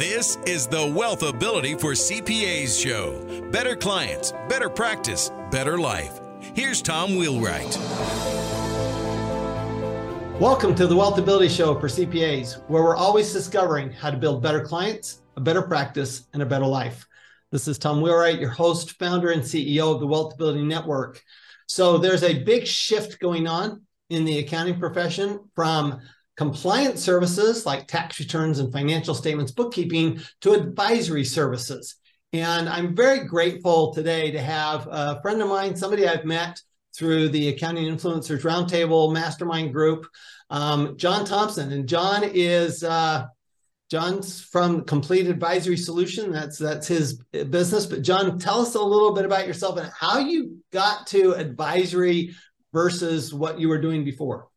This is the Wealth Ability for CPAs show. Better clients, better practice, better life. Here's Tom Wheelwright. Welcome to the Wealth Ability Show for CPAs, where we're always discovering how to build better clients, a better practice, and a better life. This is Tom Wheelwright, your host, founder, and CEO of the Wealth Ability Network. So there's a big shift going on in the accounting profession from compliance services like tax returns and financial statements, bookkeeping, to advisory services. And I'm very grateful today to have a friend of mine, somebody I've met through the Accounting Influencers Roundtable Mastermind Group, um, John Thompson. And John is uh, John's from Complete Advisory Solution. That's that's his business. But John, tell us a little bit about yourself and how you got to advisory versus what you were doing before.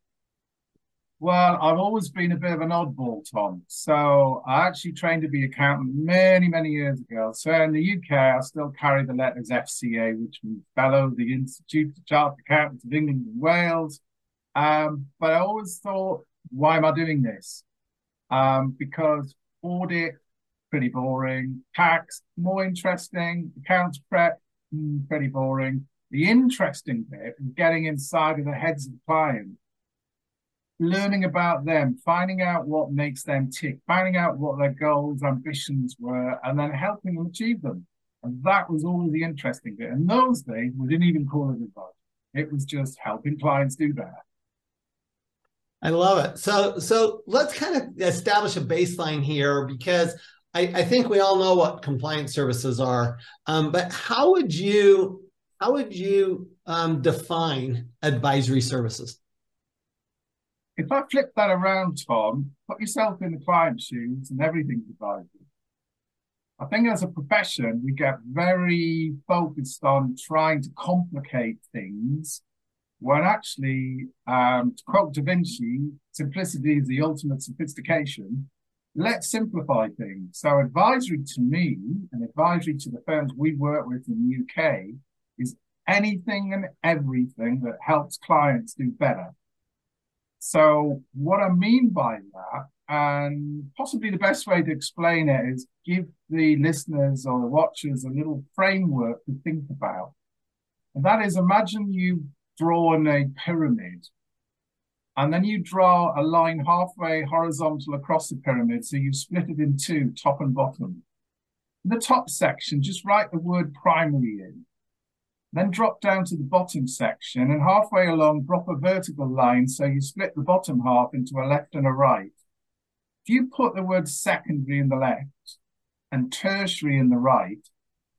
Well, I've always been a bit of an oddball, Tom. So I actually trained to be an accountant many, many years ago. So in the UK, I still carry the letters FCA, which means Fellow the Institute of Chartered Accountants of England and Wales. Um, but I always thought, why am I doing this? Um, because audit, pretty boring. Tax, more interesting. Accounts prep, mm, pretty boring. The interesting bit is getting inside of the heads of clients learning about them, finding out what makes them tick, finding out what their goals, ambitions were, and then helping them achieve them. And that was always the interesting bit. In those days, we didn't even call it advice. It was just helping clients do that. I love it. So, so let's kind of establish a baseline here because I, I think we all know what compliance services are. Um, but how would you how would you um, define advisory services? If I flip that around, Tom, put yourself in the client's shoes and everything's advisory. I think as a profession, we get very focused on trying to complicate things when actually, um, to quote Da Vinci, simplicity is the ultimate sophistication. Let's simplify things. So advisory to me and advisory to the firms we work with in the UK is anything and everything that helps clients do better. So what I mean by that, and possibly the best way to explain it is give the listeners or the watchers a little framework to think about. And that is imagine you've drawn a pyramid and then you draw a line halfway horizontal across the pyramid. So you split it in two, top and bottom. In the top section, just write the word primary in. Then drop down to the bottom section and halfway along, drop a vertical line so you split the bottom half into a left and a right. If you put the word secondary in the left and tertiary in the right,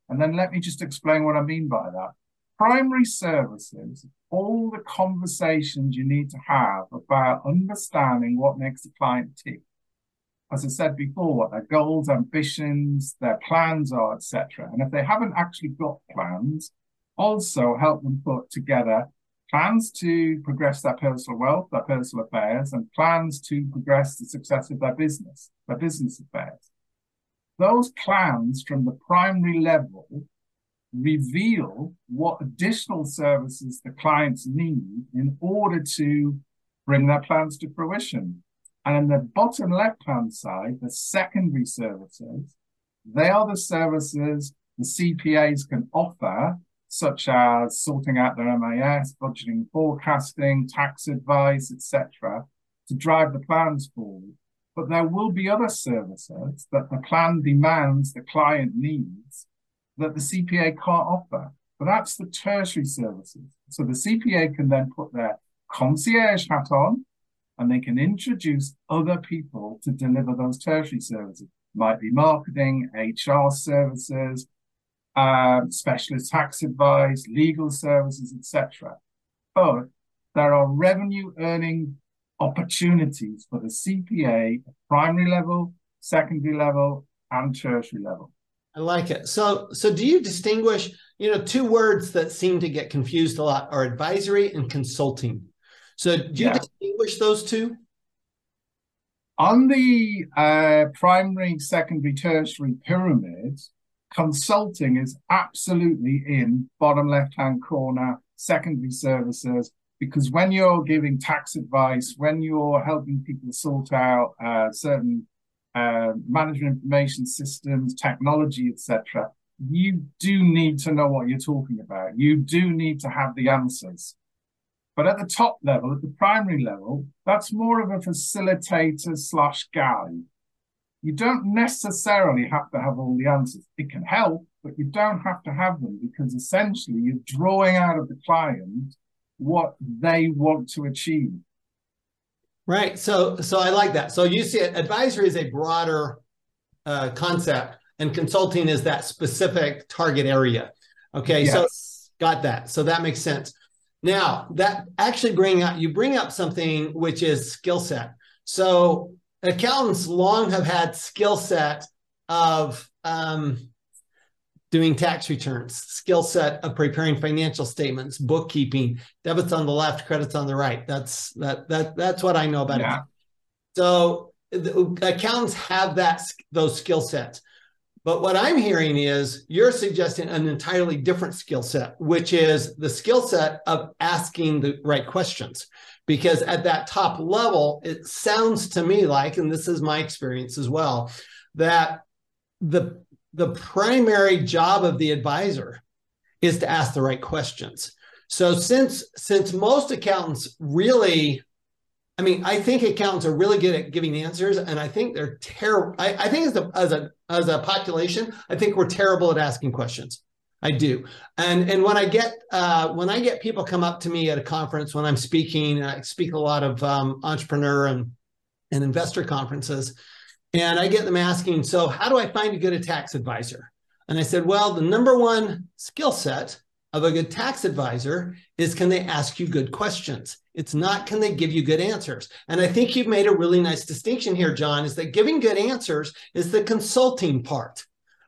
and then let me just explain what I mean by that. Primary services, all the conversations you need to have about understanding what makes a client tick. As I said before, what their goals, ambitions, their plans are, etc. And if they haven't actually got plans, also help them put together plans to progress their personal wealth, their personal affairs, and plans to progress the success of their business, their business affairs. Those plans from the primary level reveal what additional services the clients need in order to bring their plans to fruition. And in the bottom left hand side, the secondary services, they are the services the CPAs can offer such as sorting out their MAS, budgeting, forecasting, tax advice, etc., to drive the plans forward. But there will be other services that the plan demands the client needs that the CPA can't offer. But that's the tertiary services. So the CPA can then put their concierge hat on and they can introduce other people to deliver those tertiary services. Might be marketing, HR services, um, specialist tax advice, legal services, etc. But there are revenue earning opportunities for the CPA at primary level, secondary level, and tertiary level. I like it. So, so do you distinguish? You know, two words that seem to get confused a lot are advisory and consulting. So, do you yeah. distinguish those two? On the uh, primary, secondary, tertiary pyramid, consulting is absolutely in bottom left hand corner, secondary services, because when you're giving tax advice, when you're helping people sort out uh, certain uh, management information systems, technology, etc., you do need to know what you're talking about. You do need to have the answers. But at the top level, at the primary level, that's more of a facilitator slash guide. You don't necessarily have to have all the answers. It can help, but you don't have to have them because essentially you're drawing out of the client what they want to achieve. Right. So, so I like that. So you see, it, advisory is a broader uh, concept, and consulting is that specific target area. Okay. Yes. So got that. So that makes sense. Now that actually bring up you bring up something which is skill set. So accountants long have had skill set of um, doing tax returns, skill set of preparing financial statements, bookkeeping, debits on the left, credits on the right. That's that that that's what I know about yeah. it. So accountants have that those skill sets. But what I'm hearing is you're suggesting an entirely different skill set, which is the skill set of asking the right questions. Because at that top level, it sounds to me like, and this is my experience as well, that the the primary job of the advisor is to ask the right questions. So since since most accountants really I mean, I think accountants are really good at giving answers, and I think they're terrible. I, I, think as a as a as a population, I think we're terrible at asking questions. I do, and and when I get uh, when I get people come up to me at a conference when I'm speaking, I speak a lot of um, entrepreneur and and investor conferences, and I get them asking, so how do I find a good tax advisor? And I said, well, the number one skill set of a good tax advisor is can they ask you good questions? It's not can they give you good answers. And I think you've made a really nice distinction here, John, is that giving good answers is the consulting part.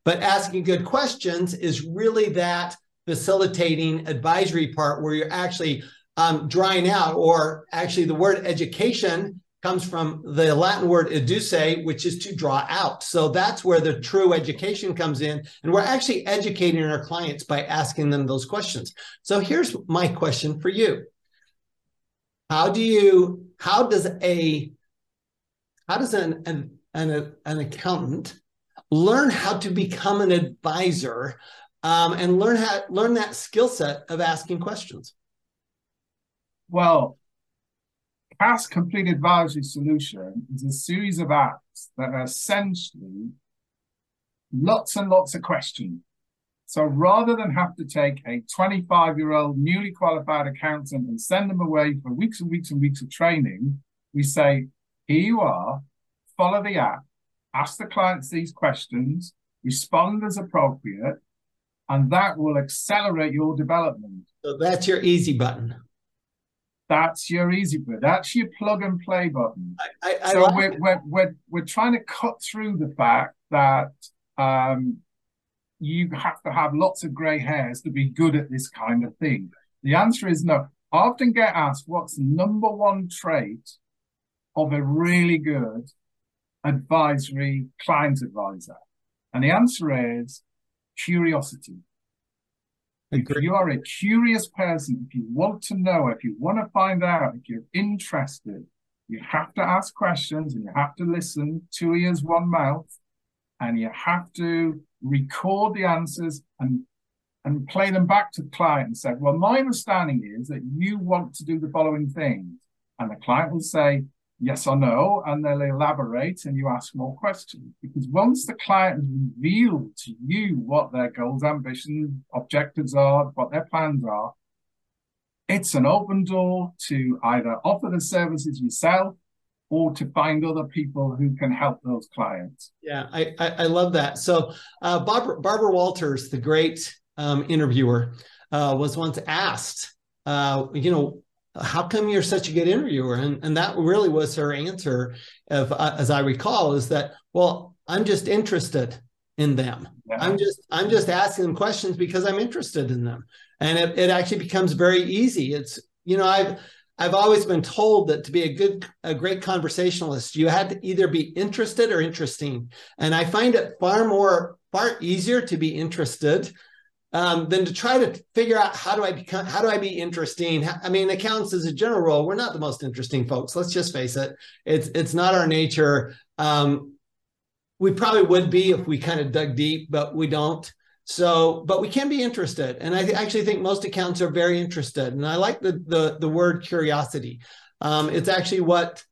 But asking good questions is really that facilitating advisory part where you're actually um, drying out, or actually the word education comes from the Latin word educe, which is to draw out. So that's where the true education comes in. And we're actually educating our clients by asking them those questions. So here's my question for you. How do you, how does a, how does an, an, an, an accountant learn how to become an advisor um, and learn how, learn that skill set of asking questions? Well, CAS Complete Advisory Solution is a series of apps that are essentially lots and lots of questions. So rather than have to take a 25 year old newly qualified accountant and send them away for weeks and weeks and weeks of training, we say, here you are, follow the app, ask the clients these questions, respond as appropriate, and that will accelerate your development. So that's your easy button. That's your easy button. That's your plug and play button. I, I, so like we're, we're, we're, we're trying to cut through the fact that um, you have to have lots of gray hairs to be good at this kind of thing. The answer is no. I often get asked what's the number one trait of a really good advisory client advisor? And the answer is curiosity. If you are a curious person, if you want to know, if you want to find out, if you're interested, you have to ask questions and you have to listen. Two ears, one mouth, and you have to record the answers and and play them back to the client and say, "Well, my understanding is that you want to do the following things," and the client will say, yes or no, and they'll elaborate and you ask more questions. Because once the client has revealed to you what their goals, ambitions, objectives are, what their plans are, it's an open door to either offer the services yourself or to find other people who can help those clients. Yeah, I, I, I love that. So uh, Barbara, Barbara Walters, the great um, interviewer, uh, was once asked, uh, you know, how come you're such a good interviewer? And, and that really was her answer, of, uh, as I recall, is that, well, I'm just interested in them. Yeah. I'm just I'm just asking them questions because I'm interested in them. And it, it actually becomes very easy. It's, you know, I've I've always been told that to be a good, a great conversationalist, you had to either be interested or interesting. And I find it far more, far easier to be interested um, than to try to figure out how do I become, how do I be interesting? I mean, accountants as a general rule, we're not the most interesting folks. Let's just face it. It's it's not our nature. Um, we probably would be if we kind of dug deep, but we don't. So, but we can be interested, and I th- actually think most accounts are very interested. And I like the the, the word curiosity. Um, it's actually what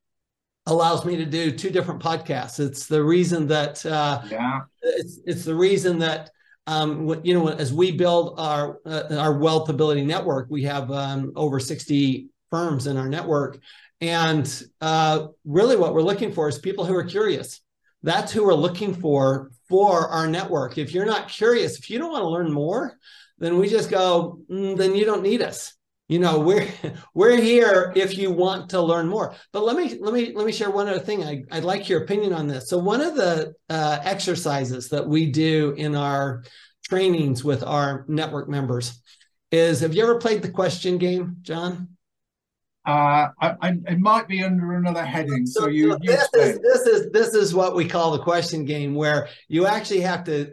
allows me to do two different podcasts. It's the reason that uh, yeah, it's it's the reason that um, you know as we build our uh, our wealth ability network, we have um, over sixty firms in our network, and uh, really what we're looking for is people who are curious that's who we're looking for for our network. If you're not curious, if you don't want to learn more, then we just go, mm, then you don't need us. You know, we're we're here if you want to learn more. But let me let me let me share one other thing. I, I'd like your opinion on this. So one of the uh, exercises that we do in our trainings with our network members is have you ever played the question game, John? Uh, I, I, it might be under another heading. So, so you, you this is this is this is what we call the question game, where you actually have to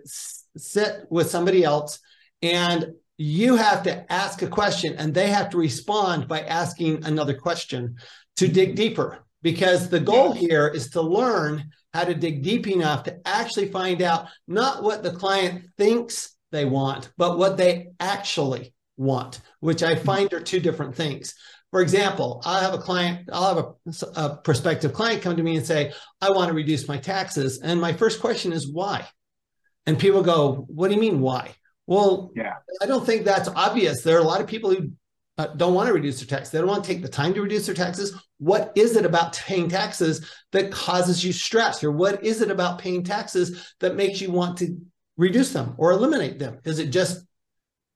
sit with somebody else, and you have to ask a question, and they have to respond by asking another question to dig deeper. Because the goal here is to learn how to dig deep enough to actually find out not what the client thinks they want, but what they actually want, which I find are two different things. For example, I'll have a client, I'll have a, a, prospective client come to me and say, I want to reduce my taxes. And my first question is why? And people go, What do you mean, why? Well, yeah, I don't think that's obvious. There are a lot of people who uh, don't want to reduce their taxes. They don't want to take the time to reduce their taxes. What is it about paying taxes that causes you stress? Or what is it about paying taxes that makes you want to reduce them or eliminate them? Is it just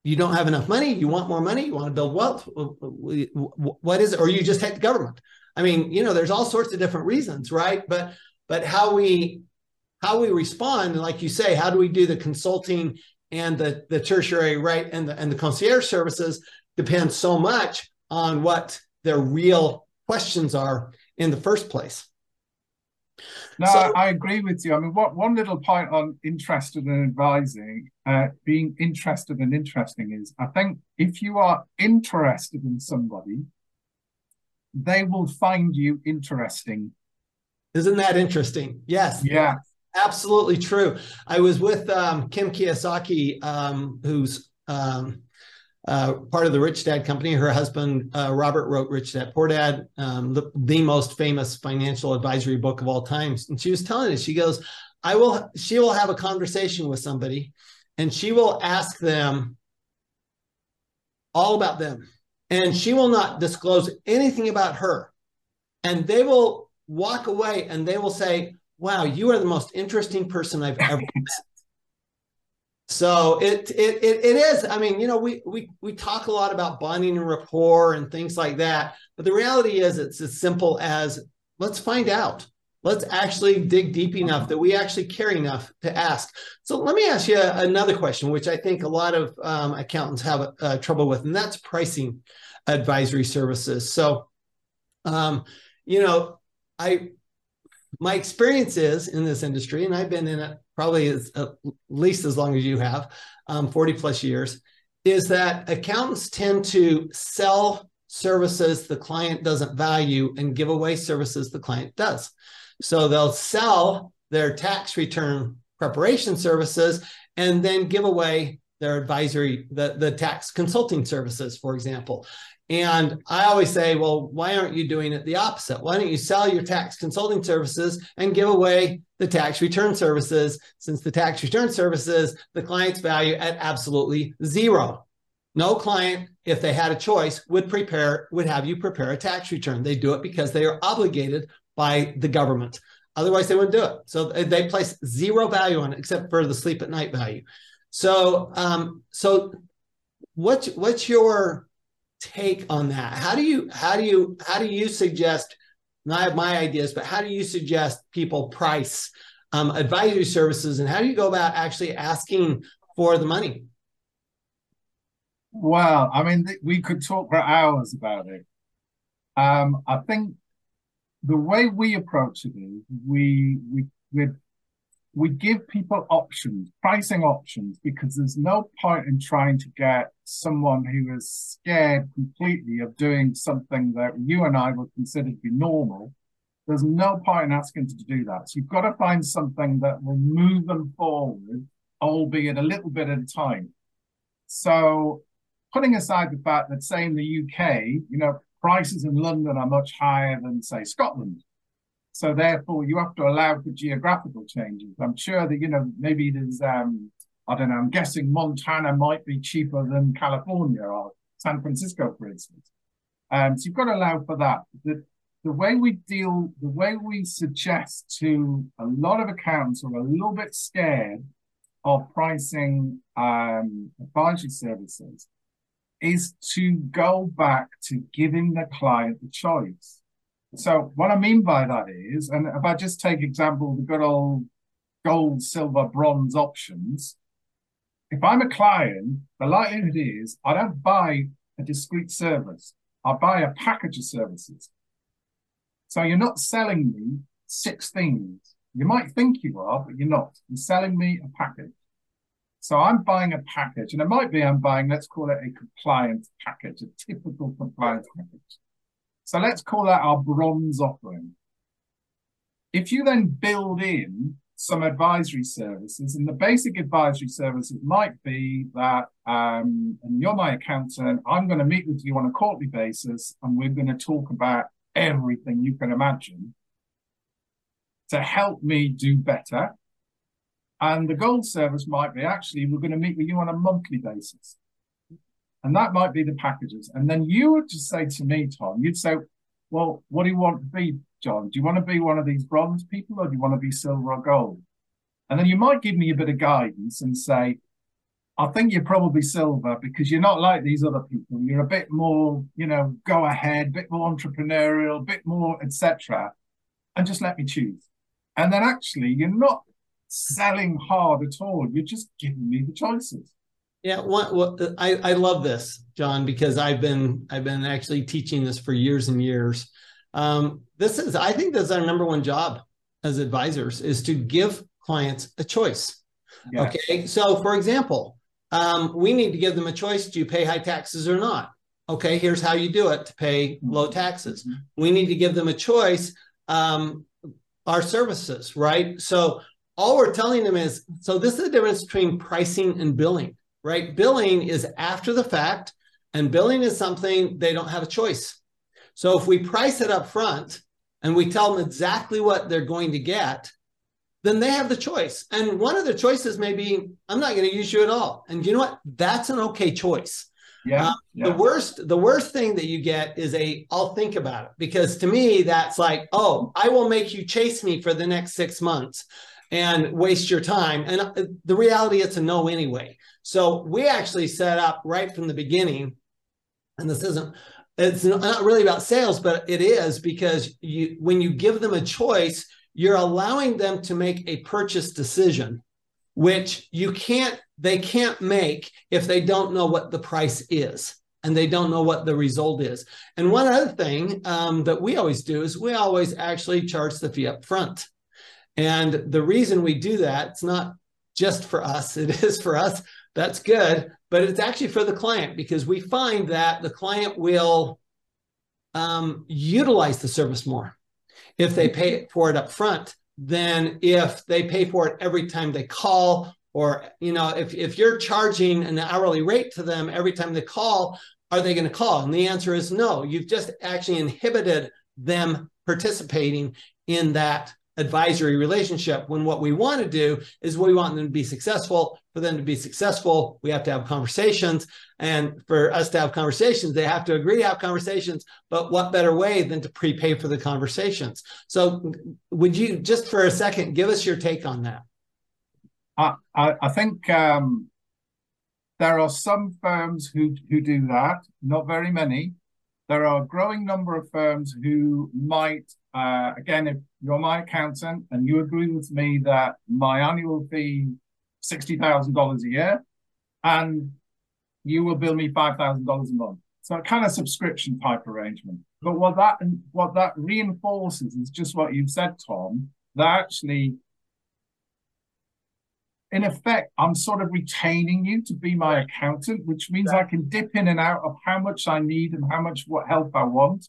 you don't have enough money you want more money you want to build wealth what is it or you just hate the government i mean you know there's all sorts of different reasons right but but how we how we respond like you say how do we do the consulting and the the tertiary right and the and the concierge services depends so much on what their real questions are in the first place no, so, I agree with you. I mean, what one little point on interested in advising, uh, being interested and interesting is, I think if you are interested in somebody, they will find you interesting. Isn't that interesting? Yes. Yeah. Absolutely true. I was with um, Kim Kiyosaki, um, who's um, uh, part of the Rich Dad Company. Her husband, uh, Robert, wrote Rich Dad Poor Dad, um, the, the most famous financial advisory book of all times. And she was telling us, she goes, I will, she will have a conversation with somebody and she will ask them all about them. And she will not disclose anything about her. And they will walk away and they will say, Wow, you are the most interesting person I've ever met. So it, it it it is. I mean, you know, we we we talk a lot about bonding and rapport and things like that, but the reality is, it's as simple as let's find out. Let's actually dig deep enough that we actually care enough to ask. So let me ask you another question, which I think a lot of um, accountants have uh, trouble with, and that's pricing advisory services. So, um, you know, I my experience is in this industry, and I've been in it probably as, at least as long as you have, um, 40 plus years, is that accountants tend to sell services the client doesn't value and give away services the client does. So they'll sell their tax return preparation services and then give away their advisory, the, the tax consulting services, for example. And I always say, well, why aren't you doing it the opposite? Why don't you sell your tax consulting services and give away the tax return services? Since the tax return services, the client's value at absolutely zero. No client, if they had a choice, would prepare, would have you prepare a tax return. They do it because they are obligated by the government. Otherwise, they wouldn't do it. So they place zero value on it, except for the sleep at night value. So, um, so what's what's your take on that? How do you how do you how do you suggest? And I have my ideas, but how do you suggest people price um, advisory services, and how do you go about actually asking for the money? Well, I mean, we could talk for hours about it. Um, I think the way we approach it is we we we we give people options, pricing options, because there's no point in trying to get someone who is scared completely of doing something that you and I would consider to be normal. There's no point in asking them to do that. So you've got to find something that will move them forward, albeit a little bit at a time. So putting aside the fact that, say, in the UK, you know, prices in London are much higher than, say, Scotland. So therefore, you have to allow for geographical changes. I'm sure that you know maybe there's um, I don't know. I'm guessing Montana might be cheaper than California or San Francisco, for instance. Um, so you've got to allow for that. The, the way we deal, the way we suggest to a lot of accounts who are a little bit scared of pricing um, advisory services is to go back to giving the client the choice. So what I mean by that is, and if I just take example, the good old gold, silver, bronze options, if I'm a client, the likelihood is I don't buy a discrete service. I buy a package of services. So you're not selling me six things. You might think you are, but you're not. You're selling me a package. So I'm buying a package, and it might be I'm buying, let's call it a compliance package, a typical compliance package. So let's call that our bronze offering. If you then build in some advisory services, and the basic advisory services might be that, um, and you're my accountant, I'm going to meet with you on a quarterly basis, and we're going to talk about everything you can imagine to help me do better. And the gold service might be actually, we're going to meet with you on a monthly basis. And that might be the packages. And then you would just say to me, Tom, you'd say, well, what do you want to be, John? Do you want to be one of these bronze people or do you want to be silver or gold? And then you might give me a bit of guidance and say, I think you're probably silver because you're not like these other people. You're a bit more, you know, go ahead, a bit more entrepreneurial, a bit more, etc. And just let me choose. And then actually, you're not selling hard at all. You're just giving me the choices. Yeah, what, I, I love this, John, because I've been I've been actually teaching this for years and years. Um, this is I think that's our number one job as advisors is to give clients a choice. Yes. Okay, so for example, um, we need to give them a choice: do you pay high taxes or not? Okay, here's how you do it to pay low taxes. Mm-hmm. We need to give them a choice. Um, our services, right? So all we're telling them is so this is the difference between pricing and billing right? Billing is after the fact, and billing is something they don't have a choice. So if we price it up front and we tell them exactly what they're going to get, then they have the choice. And one of the choices may be, I'm not going to use you at all. And you know what? That's an okay choice. Yeah, uh, yeah, The worst, the worst thing that you get is a I'll think about it. Because to me, that's like, oh, I will make you chase me for the next six months and waste your time. And uh, the reality, it's a no anyway. So we actually set up right from the beginning, and this isn't it's not really about sales, but it is because you when you give them a choice, you're allowing them to make a purchase decision, which you can't they can't make if they don't know what the price is and they don't know what the result is. And one other thing um, that we always do is we always actually charge the fee up front. And the reason we do that, it's not just for us, it is for us. That's good. But it's actually for the client because we find that the client will um, utilize the service more if they pay for it up front than if they pay for it every time they call or you know if, if you're charging an hourly rate to them every time they call are they going to call and the answer is no you've just actually inhibited them participating in that advisory relationship when what we want to do is we want them to be successful. For them to be successful we have to have conversations. And for us to have conversations they have to agree to have conversations. But what better way than to prepay for the conversations? So would you just for a second give us your take on that. I i, I think um There are some firms who, who do that, not very many. There are a growing number of firms who might, uh, again, if you're my accountant and you agree with me that my annual fee $60,000 a year and you will bill me $5,000 a month. So a kind of subscription type arrangement. But what that what that reinforces is just what you've said, Tom, that actually in effect, I'm sort of retaining you to be my accountant, which means I can dip in and out of how much I need and how much what help I want.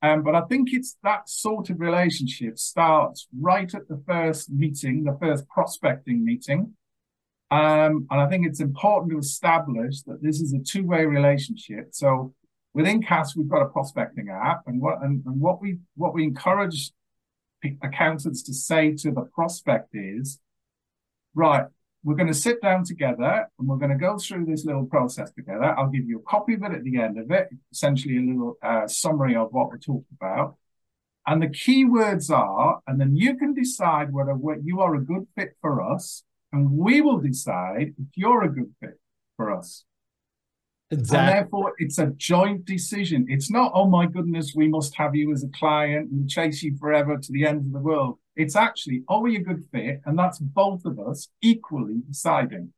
Um, but I think it's that sort of relationship starts right at the first meeting, the first prospecting meeting. Um, and I think it's important to establish that this is a two-way relationship. So within CAS, we've got a prospecting app, and what and, and what we what we encourage accountants to say to the prospect is, right, we're going to sit down together and we're going to go through this little process together. I'll give you a copy of it at the end of it, essentially a little uh, summary of what we talked about. And the key words are, and then you can decide whether you are a good fit for us, and we will decide if you're a good fit for us. Exactly. And therefore, it's a joint decision. It's not, oh my goodness, we must have you as a client and chase you forever to the end of the world. It's actually, are we a good fit? And that's both of us equally deciding.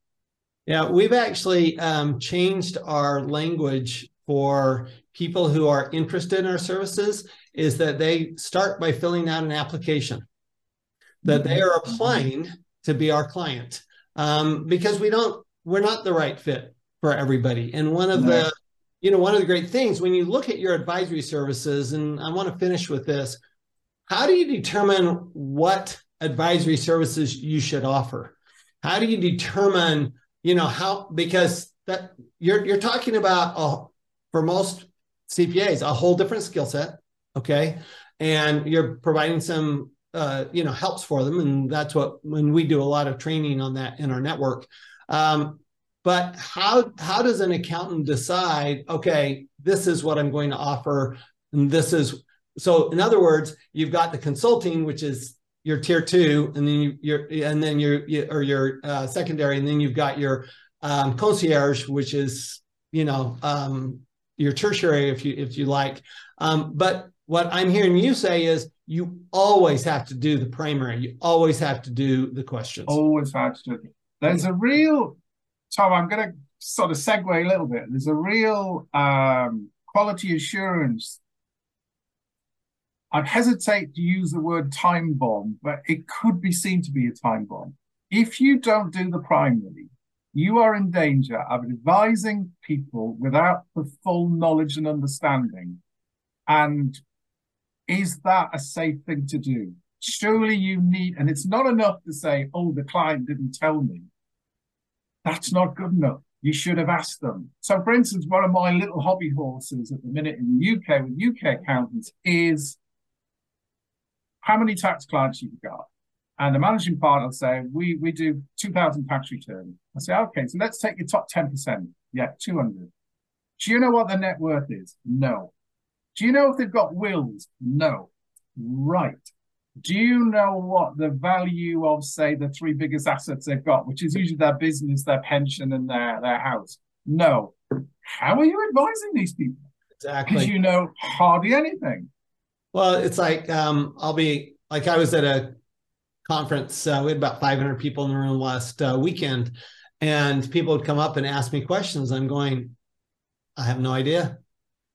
Yeah, we've actually um, changed our language for people who are interested in our services is that they start by filling out an application that they are applying to be our client um, because we don't we're not the right fit for everybody and one of the you know one of the great things when you look at your advisory services and i want to finish with this how do you determine what advisory services you should offer? How do you determine, you know, how because that you're you're talking about a, for most CPAs a whole different skill set, okay, and you're providing some uh, you know helps for them, and that's what when we do a lot of training on that in our network. Um, but how how does an accountant decide? Okay, this is what I'm going to offer, and this is so in other words, you've got the consulting, which is your tier two, and then you, your and then your, or your uh, secondary, and then you've got your um, concierge, which is you know um, your tertiary, if you if you like. Um, but what I'm hearing you say is you always have to do the primary. You always have to do the questions. Always have to. Do there's a real Tom. I'm going to sort of segue a little bit. There's a real um, quality assurance I'd hesitate to use the word time bomb, but it could be seen to be a time bomb. If you don't do the primary, you are in danger of advising people without the full knowledge and understanding. And is that a safe thing to do? Surely you need, and it's not enough to say, oh, the client didn't tell me. That's not good enough. You should have asked them. So, for instance, one of my little hobby horses at the minute in the UK with UK accountants is how many tax clients you've got. And the managing partner will say, we, we do 2,000 tax returns. I say, okay, so let's take your top 10%. Yeah, 200. Do you know what their net worth is? No. Do you know if they've got wills? No. Right. Do you know what the value of, say, the three biggest assets they've got, which is usually their business, their pension, and their, their house? No. How are you advising these people? Exactly. Because you know hardly anything. Well, it's like um, I'll be like I was at a conference. Uh, we had about 500 people in the room last uh, weekend, and people would come up and ask me questions. I'm going, I have no idea.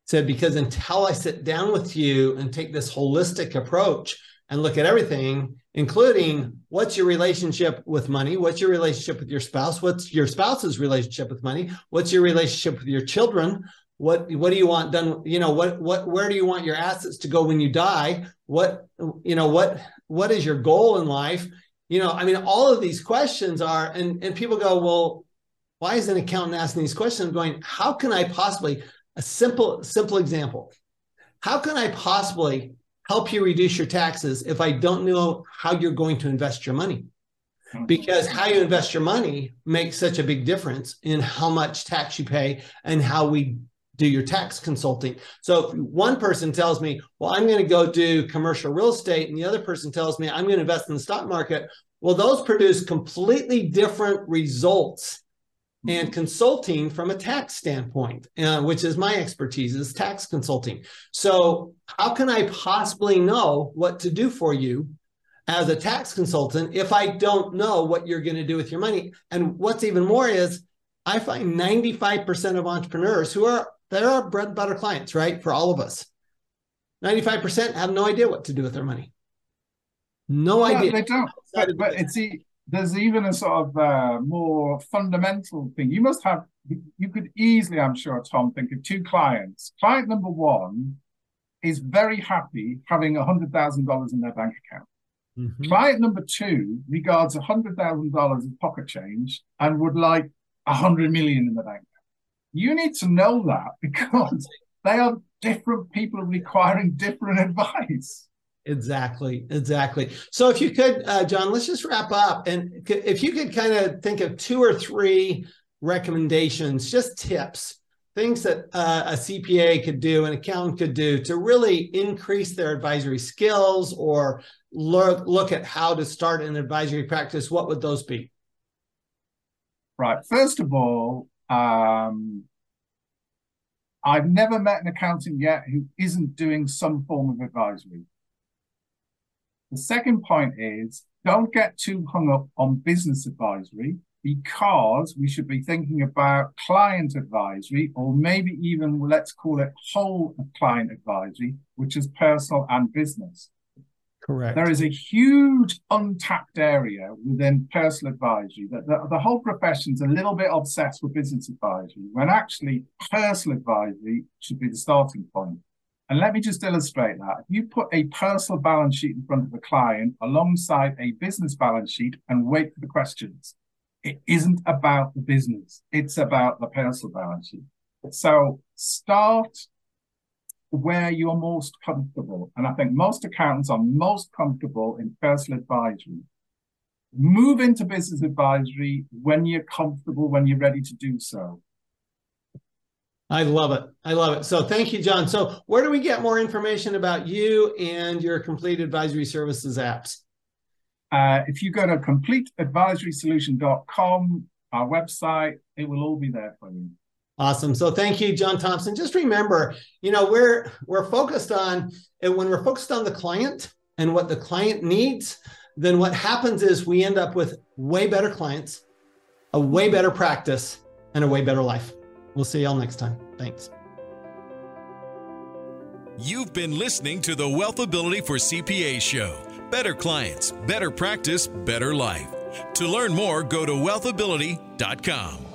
Said because until I sit down with you and take this holistic approach and look at everything, including what's your relationship with money, what's your relationship with your spouse, what's your spouse's relationship with money, what's your relationship with your children, what what do you want done you know what what where do you want your assets to go when you die? What you know what what is your goal in life? You know i mean all of these questions are and and people go well why is an accountant asking these questions? I'm going how can i possibly a simple simple example. How can i possibly help you reduce your taxes if i don't know how you're going to invest your money? Hmm. Because how you invest your money makes such a big difference in how much tax you pay and how we do your tax consulting. So if one person tells me, well, I'm going to go do commercial real estate, and the other person tells me I'm going to invest in the stock market. Well, those produce completely different results and consulting from a tax standpoint, uh, which is my expertise is tax consulting. So how can I possibly know what to do for you as a tax consultant if I don't know what you're going to do with your money? And what's even more is I find 95% of entrepreneurs who are they're our bread and butter clients, right? For all of us. 95% have no idea what to do with their money. No yeah, idea. They don't. But, but it's there's even a sort of uh, more fundamental thing. You must have, you could easily, I'm sure, Tom, think of two clients. Client number one is very happy having $100,000 in their bank account. Mm-hmm. Client number two regards $100,000 of pocket change and would like 100 million in the bank. You need to know that because they are different people requiring different advice. Exactly, exactly. So, if you could, uh, John, let's just wrap up. And if you could kind of think of two or three recommendations, just tips, things that uh, a CPA could do, an accountant could do to really increase their advisory skills or look, look at how to start an advisory practice, what would those be? Right. First of all, um, I've never met an accountant yet who isn't doing some form of advisory. The second point is don't get too hung up on business advisory because we should be thinking about client advisory or maybe even let's call it whole client advisory, which is personal and business. Correct. There is a huge untapped area within personal advisory that the, the whole profession's a little bit obsessed with business advisory when actually personal advisory should be the starting point. And let me just illustrate that. If you put a personal balance sheet in front of a client alongside a business balance sheet and wait for the questions, it isn't about the business. It's about the personal balance sheet. So start where you're most comfortable. And I think most accountants are most comfortable in personal advisory. Move into business advisory when you're comfortable, when you're ready to do so. I love it. I love it. So thank you, John. So where do we get more information about you and your complete advisory services apps? Uh, if you go to completeadvisorysolution.com, our website, it will all be there for you. Awesome. So thank you, John Thompson. Just remember, you know, we're we're focused on and when we're focused on the client and what the client needs, then what happens is we end up with way better clients, a way better practice, and a way better life. We'll see y'all next time. Thanks. You've been listening to the Wealthability for CPA show. Better clients, better practice, better life. To learn more, go to wealthability.com.